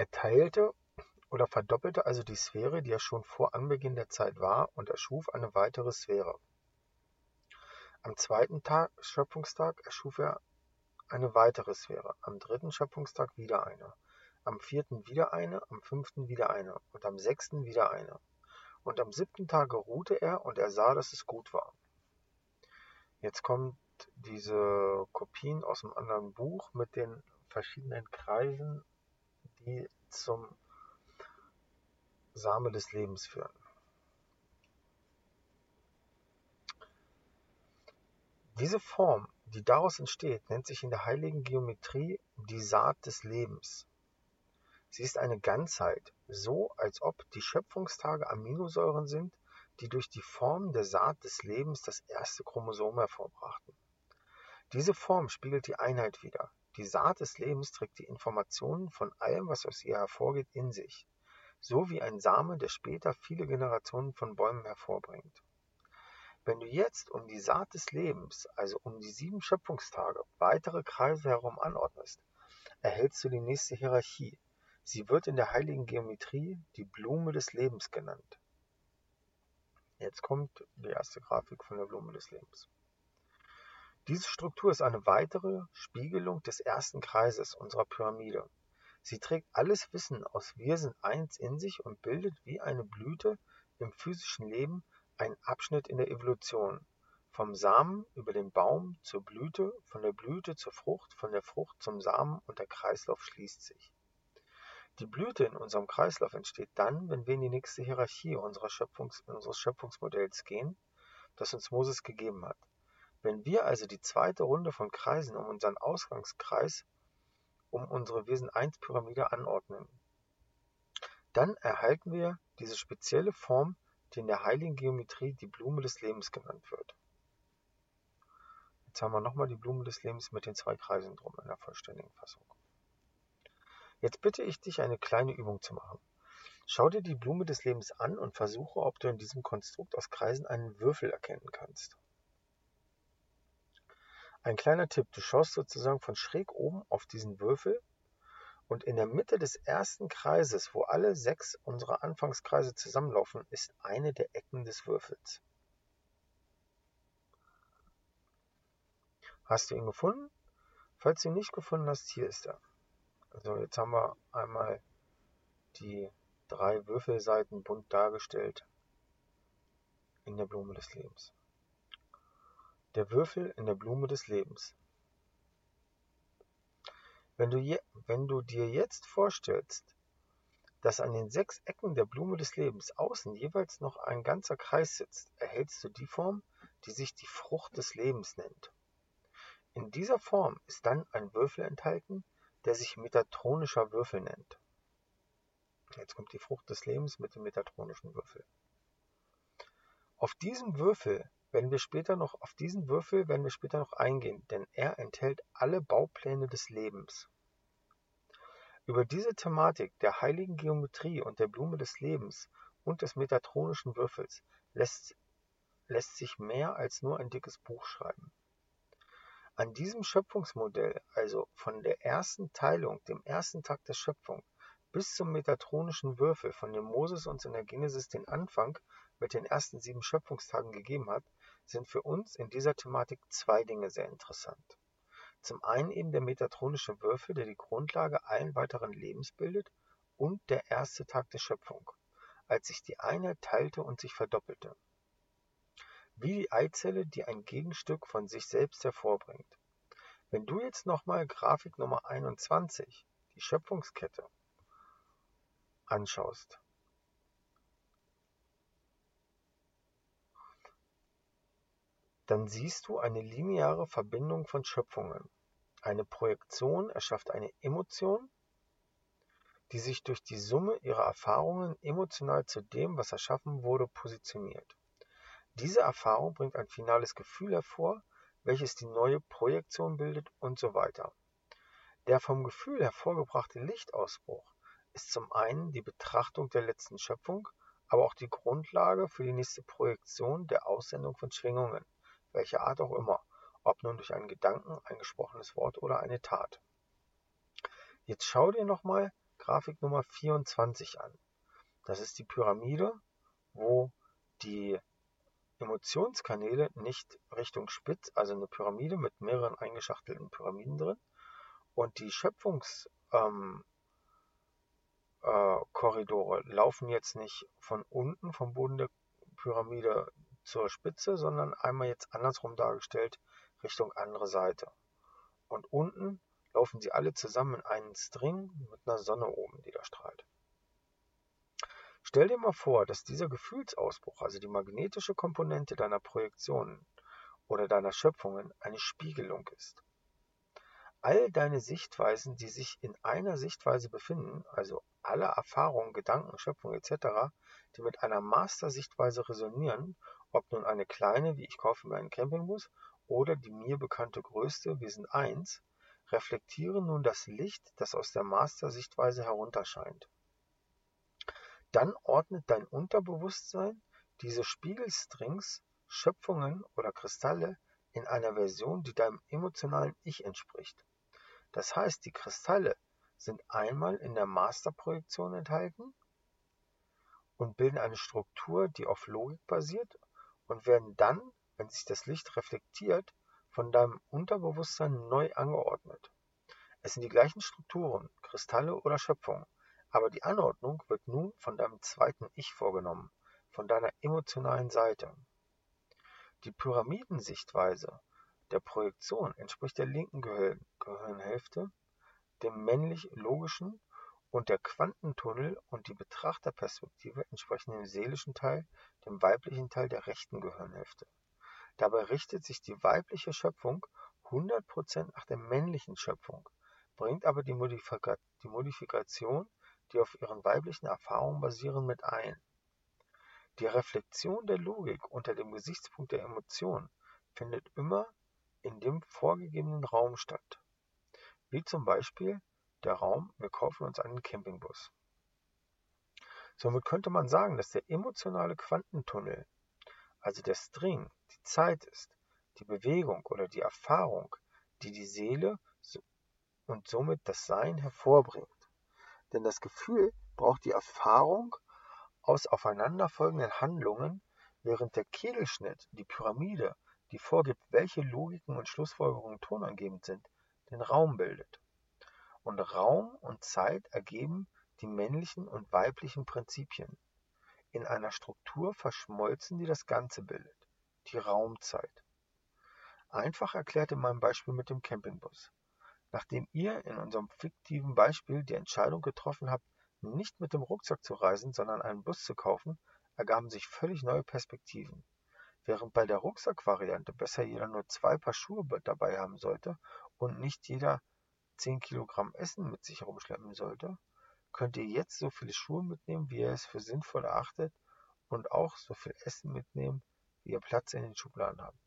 Er teilte oder verdoppelte also die Sphäre, die er schon vor Anbeginn der Zeit war, und erschuf eine weitere Sphäre. Am zweiten Tag, Schöpfungstag erschuf er eine weitere Sphäre, am dritten Schöpfungstag wieder eine, am vierten wieder eine, am fünften wieder eine und am sechsten wieder eine. Und am siebten Tage ruhte er und er sah, dass es gut war. Jetzt kommt diese Kopien aus einem anderen Buch mit den verschiedenen Kreisen, die zum Same des Lebens führen. Diese Form, die daraus entsteht, nennt sich in der heiligen Geometrie die Saat des Lebens. Sie ist eine Ganzheit, so als ob die Schöpfungstage Aminosäuren sind, die durch die Form der Saat des Lebens das erste Chromosom hervorbrachten. Diese Form spiegelt die Einheit wider. Die Saat des Lebens trägt die Informationen von allem, was aus ihr hervorgeht, in sich, so wie ein Same, der später viele Generationen von Bäumen hervorbringt. Wenn du jetzt um die Saat des Lebens, also um die sieben Schöpfungstage, weitere Kreise herum anordnest, erhältst du die nächste Hierarchie, Sie wird in der heiligen Geometrie die Blume des Lebens genannt. Jetzt kommt die erste Grafik von der Blume des Lebens. Diese Struktur ist eine weitere Spiegelung des ersten Kreises unserer Pyramide. Sie trägt alles Wissen aus Wir sind eins in sich und bildet wie eine Blüte im physischen Leben einen Abschnitt in der Evolution. Vom Samen über den Baum zur Blüte, von der Blüte zur Frucht, von der Frucht zum Samen und der Kreislauf schließt sich. Die Blüte in unserem Kreislauf entsteht dann, wenn wir in die nächste Hierarchie Schöpfungs unseres Schöpfungsmodells gehen, das uns Moses gegeben hat. Wenn wir also die zweite Runde von Kreisen um unseren Ausgangskreis, um unsere Wesen-1-Pyramide anordnen, dann erhalten wir diese spezielle Form, die in der heiligen Geometrie die Blume des Lebens genannt wird. Jetzt haben wir nochmal die Blume des Lebens mit den zwei Kreisen drum in der vollständigen Fassung. Jetzt bitte ich dich, eine kleine Übung zu machen. Schau dir die Blume des Lebens an und versuche, ob du in diesem Konstrukt aus Kreisen einen Würfel erkennen kannst. Ein kleiner Tipp, du schaust sozusagen von schräg oben auf diesen Würfel und in der Mitte des ersten Kreises, wo alle sechs unserer Anfangskreise zusammenlaufen, ist eine der Ecken des Würfels. Hast du ihn gefunden? Falls du ihn nicht gefunden hast, hier ist er. Also jetzt haben wir einmal die drei Würfelseiten bunt dargestellt in der Blume des Lebens. Der Würfel in der Blume des Lebens. Wenn du, je, wenn du dir jetzt vorstellst, dass an den sechs Ecken der Blume des Lebens außen jeweils noch ein ganzer Kreis sitzt, erhältst du die Form, die sich die Frucht des Lebens nennt. In dieser Form ist dann ein Würfel enthalten, der sich metatronischer Würfel nennt. Jetzt kommt die Frucht des Lebens mit dem metatronischen Würfel. Auf diesen Würfel werden wir später noch, auf diesen Würfel werden wir später noch eingehen, denn er enthält alle Baupläne des Lebens. Über diese Thematik der heiligen Geometrie und der Blume des Lebens und des metatronischen Würfels lässt, lässt sich mehr als nur ein dickes Buch schreiben. An diesem Schöpfungsmodell, also von der ersten Teilung, dem ersten Tag der Schöpfung, bis zum metatronischen Würfel, von dem Moses uns in der Genesis den Anfang mit den ersten sieben Schöpfungstagen gegeben hat, sind für uns in dieser Thematik zwei Dinge sehr interessant. Zum einen eben der metatronische Würfel, der die Grundlage allen weiteren Lebens bildet, und der erste Tag der Schöpfung, als sich die Einheit teilte und sich verdoppelte wie die Eizelle, die ein Gegenstück von sich selbst hervorbringt. Wenn du jetzt nochmal Grafik Nummer 21, die Schöpfungskette, anschaust, dann siehst du eine lineare Verbindung von Schöpfungen. Eine Projektion erschafft eine Emotion, die sich durch die Summe ihrer Erfahrungen emotional zu dem, was erschaffen wurde, positioniert. Diese Erfahrung bringt ein finales Gefühl hervor, welches die neue Projektion bildet und so weiter. Der vom Gefühl hervorgebrachte Lichtausbruch ist zum einen die Betrachtung der letzten Schöpfung, aber auch die Grundlage für die nächste Projektion der Aussendung von Schwingungen, welcher Art auch immer, ob nun durch einen Gedanken, ein gesprochenes Wort oder eine Tat. Jetzt schau dir nochmal Grafik Nummer 24 an. Das ist die Pyramide, wo die Emotionskanäle nicht Richtung Spitz, also eine Pyramide mit mehreren eingeschachtelten Pyramiden drin, und die Schöpfungskorridore ähm, äh, laufen jetzt nicht von unten, vom Boden der Pyramide zur Spitze, sondern einmal jetzt andersrum dargestellt Richtung andere Seite. Und unten laufen sie alle zusammen in einen String mit einer Sonne oben, die da strahlt. Stell dir mal vor, dass dieser Gefühlsausbruch, also die magnetische Komponente deiner Projektionen oder deiner Schöpfungen, eine Spiegelung ist. All deine Sichtweisen, die sich in einer Sichtweise befinden, also alle Erfahrungen, Gedanken, Schöpfung etc., die mit einer Master-Sichtweise resonieren, ob nun eine kleine, wie ich kaufe mir einen Campingbus, oder die mir bekannte größte, wir sind eins, reflektieren nun das Licht, das aus der Master-Sichtweise herunterscheint. Dann ordnet dein Unterbewusstsein diese Spiegelstrings, Schöpfungen oder Kristalle in einer Version, die deinem emotionalen Ich entspricht. Das heißt, die Kristalle sind einmal in der Masterprojektion enthalten und bilden eine Struktur, die auf Logik basiert und werden dann, wenn sich das Licht reflektiert, von deinem Unterbewusstsein neu angeordnet. Es sind die gleichen Strukturen, Kristalle oder Schöpfungen, aber die Anordnung wird nun von deinem zweiten Ich vorgenommen, von deiner emotionalen Seite. Die Pyramidensichtweise der Projektion entspricht der linken Gehirnhälfte, dem männlich-logischen und der Quantentunnel und die Betrachterperspektive entsprechen dem seelischen Teil, dem weiblichen Teil der rechten Gehirnhälfte. Dabei richtet sich die weibliche Schöpfung 100% nach der männlichen Schöpfung, bringt aber die, Modifikation, die auf ihren weiblichen Erfahrungen basieren, mit ein. Die Reflexion der Logik unter dem Gesichtspunkt der Emotion findet immer in dem vorgegebenen Raum statt. Wie zum Beispiel der Raum, wir kaufen uns einen Campingbus. Somit könnte man sagen, dass der emotionale Quantentunnel, also der String, die Zeit ist, die Bewegung oder die Erfahrung, die die Seele und somit das Sein hervorbringt. Denn das Gefühl braucht die Erfahrung aus aufeinanderfolgenden Handlungen, während der Kegelschnitt, die Pyramide, die vorgibt, welche Logiken und Schlussfolgerungen tonangebend sind, den Raum bildet. Und Raum und Zeit ergeben die männlichen und weiblichen Prinzipien. In einer Struktur verschmolzen, die das Ganze bildet, die Raumzeit. Einfach erklärt in meinem Beispiel mit dem Campingbus. Nachdem ihr in unserem fiktiven Beispiel die Entscheidung getroffen habt, nicht mit dem Rucksack zu reisen, sondern einen Bus zu kaufen, ergaben sich völlig neue Perspektiven. Während bei der Rucksackvariante besser jeder nur zwei Paar Schuhe dabei haben sollte und nicht jeder 10 Kilogramm Essen mit sich herumschleppen sollte, könnt ihr jetzt so viele Schuhe mitnehmen, wie ihr es für sinnvoll erachtet und auch so viel Essen mitnehmen, wie ihr Platz in den Schubladen habt.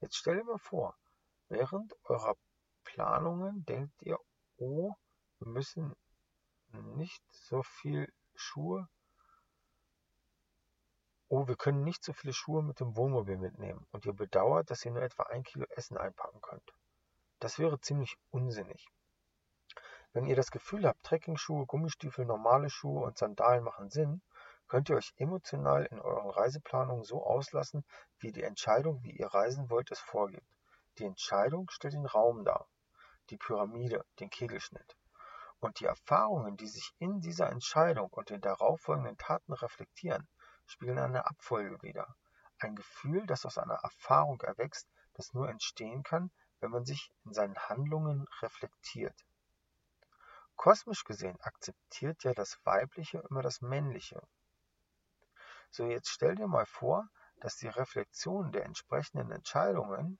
Jetzt stellt mal vor, während eurer Planungen denkt ihr, oh, wir müssen nicht so viel Schuhe Oh, wir können nicht so viele Schuhe mit dem Wohnmobil mitnehmen und ihr bedauert, dass ihr nur etwa ein Kilo Essen einpacken könnt. Das wäre ziemlich unsinnig. Wenn ihr das Gefühl habt, Trekkingschuhe, Gummistiefel, normale Schuhe und Sandalen machen Sinn, könnt ihr euch emotional in euren Reiseplanungen so auslassen, wie die Entscheidung, wie ihr reisen wollt, es vorgibt. Die Entscheidung stellt den Raum dar, die Pyramide, den Kegelschnitt. Und die Erfahrungen, die sich in dieser Entscheidung und den darauffolgenden Taten reflektieren, spiegeln eine Abfolge wider. Ein Gefühl, das aus einer Erfahrung erwächst, das nur entstehen kann, wenn man sich in seinen Handlungen reflektiert. Kosmisch gesehen akzeptiert ja das Weibliche immer das Männliche. So, jetzt stell dir mal vor, dass die Reflexion der entsprechenden Entscheidungen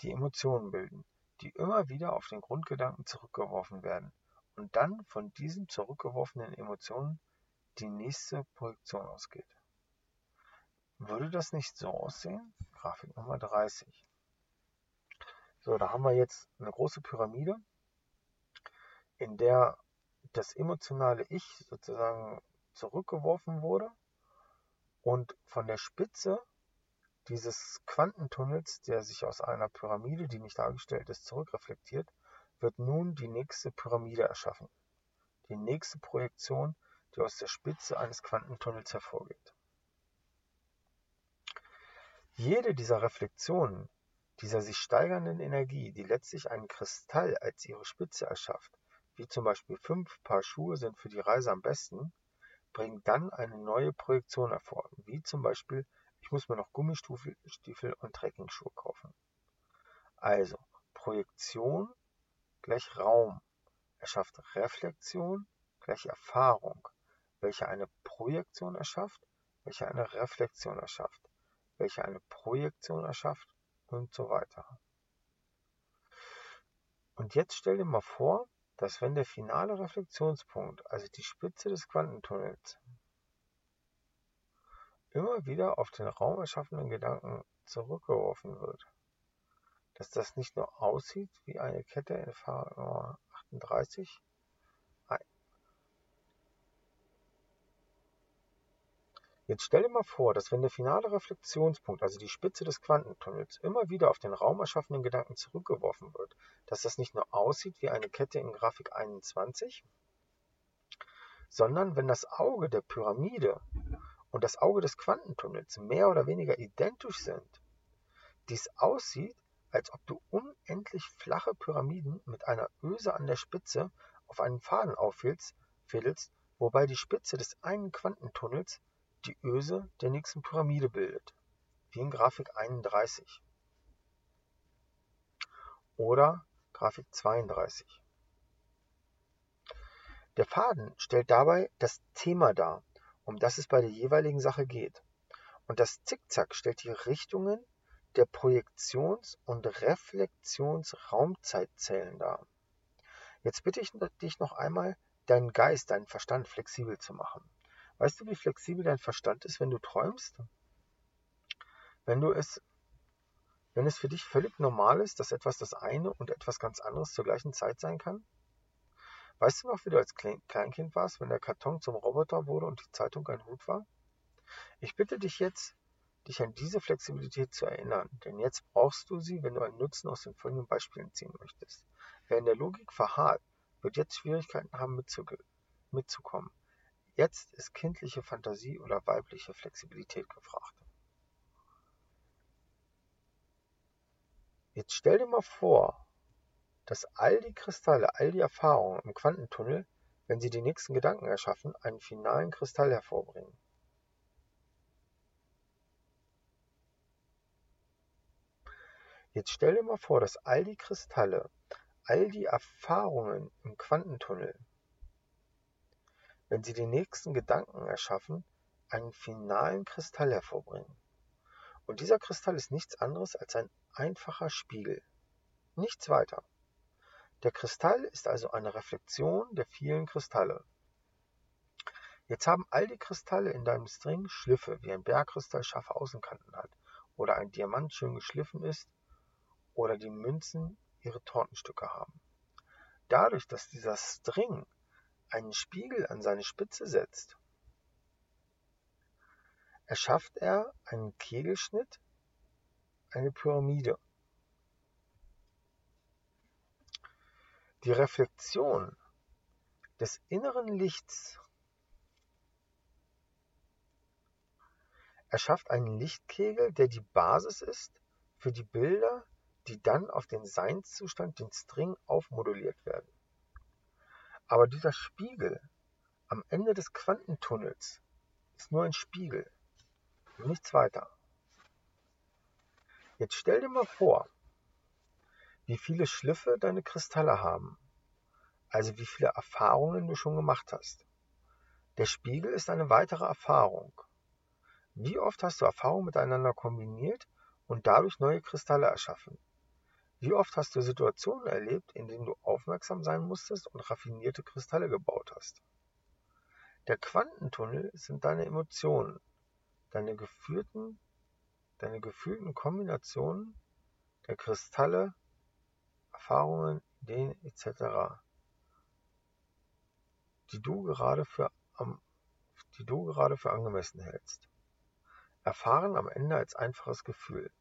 die Emotionen bilden, die immer wieder auf den Grundgedanken zurückgeworfen werden und dann von diesen zurückgeworfenen Emotionen die nächste Projektion ausgeht. Würde das nicht so aussehen? Grafik Nummer 30. So, da haben wir jetzt eine große Pyramide, in der das emotionale Ich sozusagen zurückgeworfen wurde und von der Spitze dieses Quantentunnels, der sich aus einer Pyramide, die nicht dargestellt ist, zurückreflektiert, wird nun die nächste Pyramide erschaffen. die nächste Projektion, die aus der Spitze eines Quantentunnels hervorgeht. Jede dieser Reflexionen, dieser sich steigernden Energie, die letztlich einen Kristall als ihre Spitze erschafft, wie zum Beispiel fünf Paar Schuhe sind für die Reise am besten, bringt dann eine neue Projektion hervor, wie zum Beispiel ich muss mir noch Gummistiefel und Trekkingschuhe kaufen. Also Projektion gleich Raum erschafft Reflexion gleich Erfahrung, welche eine Projektion erschafft, welche eine Reflexion erschafft, welche eine Projektion erschafft und so weiter. Und jetzt stell dir mal vor, dass wenn der finale Reflexionspunkt, also die Spitze des Quantentunnels, immer wieder auf den Raum erschaffenen Gedanken zurückgeworfen wird, dass das nicht nur aussieht wie eine Kette in Fahrer 38, Jetzt stell dir mal vor, dass wenn der finale Reflexionspunkt, also die Spitze des Quantentunnels, immer wieder auf den Raum erschaffenen Gedanken zurückgeworfen wird, dass das nicht nur aussieht wie eine Kette in Grafik 21, sondern wenn das Auge der Pyramide und das Auge des Quantentunnels mehr oder weniger identisch sind, dies aussieht, als ob du unendlich flache Pyramiden mit einer Öse an der Spitze auf einen Faden auffädelst, wobei die Spitze des einen Quantentunnels die Öse der nächsten Pyramide bildet, wie in Grafik 31 oder Grafik 32. Der Faden stellt dabei das Thema dar, um das es bei der jeweiligen Sache geht. Und das Zickzack stellt die Richtungen der Projektions- und Reflexionsraumzeitzellen dar. Jetzt bitte ich dich noch einmal, deinen Geist, deinen Verstand flexibel zu machen. Weißt du, wie flexibel dein Verstand ist, wenn du träumst? Wenn du es, wenn es für dich völlig normal ist, dass etwas das eine und etwas ganz anderes zur gleichen Zeit sein kann? Weißt du noch, wie du als Kleinkind warst, wenn der Karton zum Roboter wurde und die Zeitung ein Hut war? Ich bitte dich jetzt, dich an diese Flexibilität zu erinnern, denn jetzt brauchst du sie, wenn du einen Nutzen aus den folgenden Beispielen ziehen möchtest. Wer in der Logik verharrt, wird jetzt Schwierigkeiten haben mitzukommen. Jetzt ist kindliche Fantasie oder weibliche Flexibilität gefragt. Jetzt stell dir mal vor, dass all die Kristalle, all die Erfahrungen im Quantentunnel, wenn sie die nächsten Gedanken erschaffen, einen finalen Kristall hervorbringen. Jetzt stell dir mal vor, dass all die Kristalle, all die Erfahrungen im Quantentunnel wenn sie den nächsten Gedanken erschaffen, einen finalen Kristall hervorbringen. Und dieser Kristall ist nichts anderes als ein einfacher Spiegel. Nichts weiter. Der Kristall ist also eine Reflexion der vielen Kristalle. Jetzt haben all die Kristalle in deinem String Schliffe, wie ein Bergkristall scharfe Außenkanten hat, oder ein Diamant schön geschliffen ist, oder die Münzen ihre Tortenstücke haben. Dadurch, dass dieser String einen Spiegel an seine Spitze setzt, erschafft er einen Kegelschnitt, eine Pyramide. Die Reflexion des inneren Lichts erschafft einen Lichtkegel, der die Basis ist für die Bilder, die dann auf den Seinszustand, den String, aufmoduliert werden. Aber dieser Spiegel am Ende des Quantentunnels ist nur ein Spiegel, nichts weiter. Jetzt stell dir mal vor, wie viele Schliffe deine Kristalle haben, also wie viele Erfahrungen du schon gemacht hast. Der Spiegel ist eine weitere Erfahrung. Wie oft hast du Erfahrungen miteinander kombiniert und dadurch neue Kristalle erschaffen? Wie oft hast du Situationen erlebt, in denen du aufmerksam sein musstest und raffinierte Kristalle gebaut hast? Der Quantentunnel sind deine Emotionen, deine gefühlten, deine gefühlten Kombinationen der Kristalle, Erfahrungen, Ideen etc., die du gerade für, die du gerade für angemessen hältst. Erfahren am Ende als einfaches Gefühl,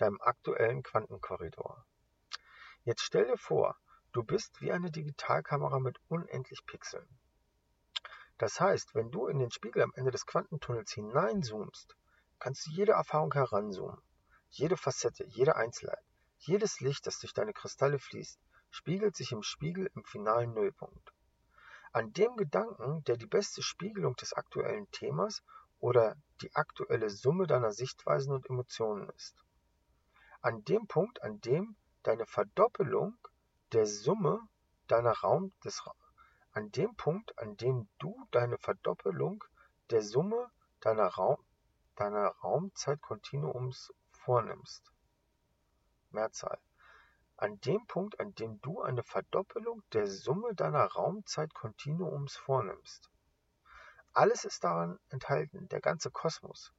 deinem aktuellen Quantenkorridor. Jetzt stell dir vor, Du bist wie eine Digitalkamera mit unendlich Pixeln. Das heißt, wenn du in den Spiegel am Ende des Quantentunnels hineinzoomst, kannst du jede Erfahrung heranzoomen. Jede Facette, jede Einzelheit, jedes Licht, das durch deine Kristalle fließt, spiegelt sich im Spiegel im finalen Nullpunkt. An dem Gedanken, der die beste Spiegelung des aktuellen Themas oder die aktuelle Summe deiner Sichtweisen und Emotionen ist. An dem Punkt, an dem deine Verdoppelung der Summe deiner Raum des an dem Punkt, an dem du deine Verdoppelung der Summe deiner Raum deiner Raumzeitkontinuums vornimmst. Mehrzahl. An dem Punkt, an dem du eine Verdoppelung der Summe deiner Raumzeitkontinuums vornimmst. Alles ist daran enthalten, der ganze Kosmos.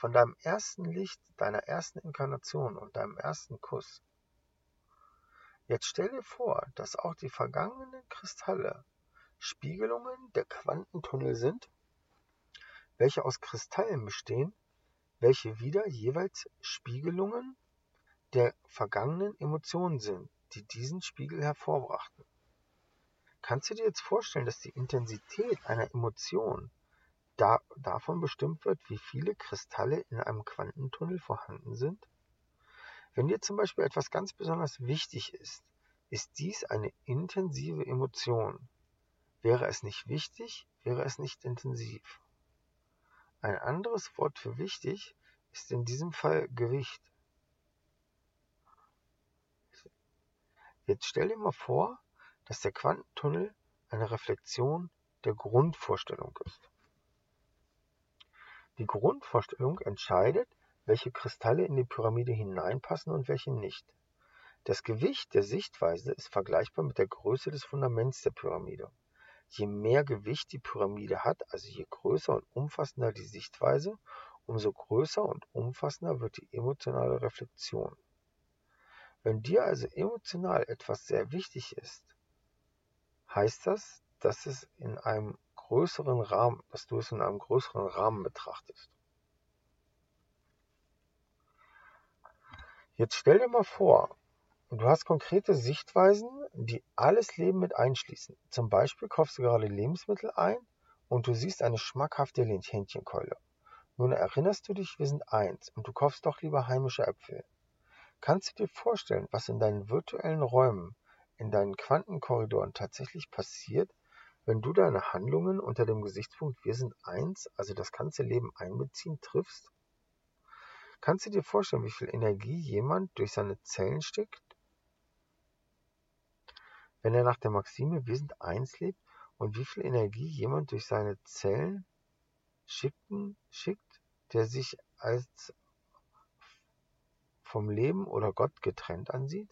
Von deinem ersten Licht, deiner ersten Inkarnation und deinem ersten Kuss Jetzt stell dir vor, dass auch die vergangenen Kristalle Spiegelungen der Quantentunnel sind, welche aus Kristallen bestehen, welche wieder jeweils Spiegelungen der vergangenen Emotionen sind, die diesen Spiegel hervorbrachten. Kannst du dir jetzt vorstellen, dass die Intensität einer Emotion da, davon bestimmt wird, wie viele Kristalle in einem Quantentunnel vorhanden sind? Wenn dir zum Beispiel etwas ganz besonders wichtig ist, ist dies eine intensive Emotion. Wäre es nicht wichtig, wäre es nicht intensiv. Ein anderes Wort für wichtig ist in diesem Fall Gewicht. Jetzt stell dir mal vor, dass der Quantentunnel eine Reflexion der Grundvorstellung ist. Die Grundvorstellung entscheidet, welche Kristalle in die Pyramide hineinpassen und welche nicht. Das Gewicht der Sichtweise ist vergleichbar mit der Größe des Fundaments der Pyramide. Je mehr Gewicht die Pyramide hat, also je größer und umfassender die Sichtweise, umso größer und umfassender wird die emotionale Reflexion. Wenn dir also emotional etwas sehr wichtig ist, heißt das, dass es in einem größeren Rahmen, dass du es in einem größeren Rahmen betrachtest. Jetzt stell dir mal vor, du hast konkrete Sichtweisen, die alles Leben mit einschließen. Zum Beispiel kaufst du gerade Lebensmittel ein und du siehst eine schmackhafte Hähnchenkeule. Nun erinnerst du dich, wir sind eins und du kaufst doch lieber heimische Äpfel. Kannst du dir vorstellen, was in deinen virtuellen Räumen, in deinen Quantenkorridoren tatsächlich passiert, wenn du deine Handlungen unter dem Gesichtspunkt wir sind eins, also das ganze Leben einbeziehen, triffst? Kannst du dir vorstellen, wie viel Energie jemand durch seine Zellen steckt, wenn er nach der Maxime wir sind eins lebt und wie viel Energie jemand durch seine Zellen schicken, schickt, der sich als vom Leben oder Gott getrennt ansieht?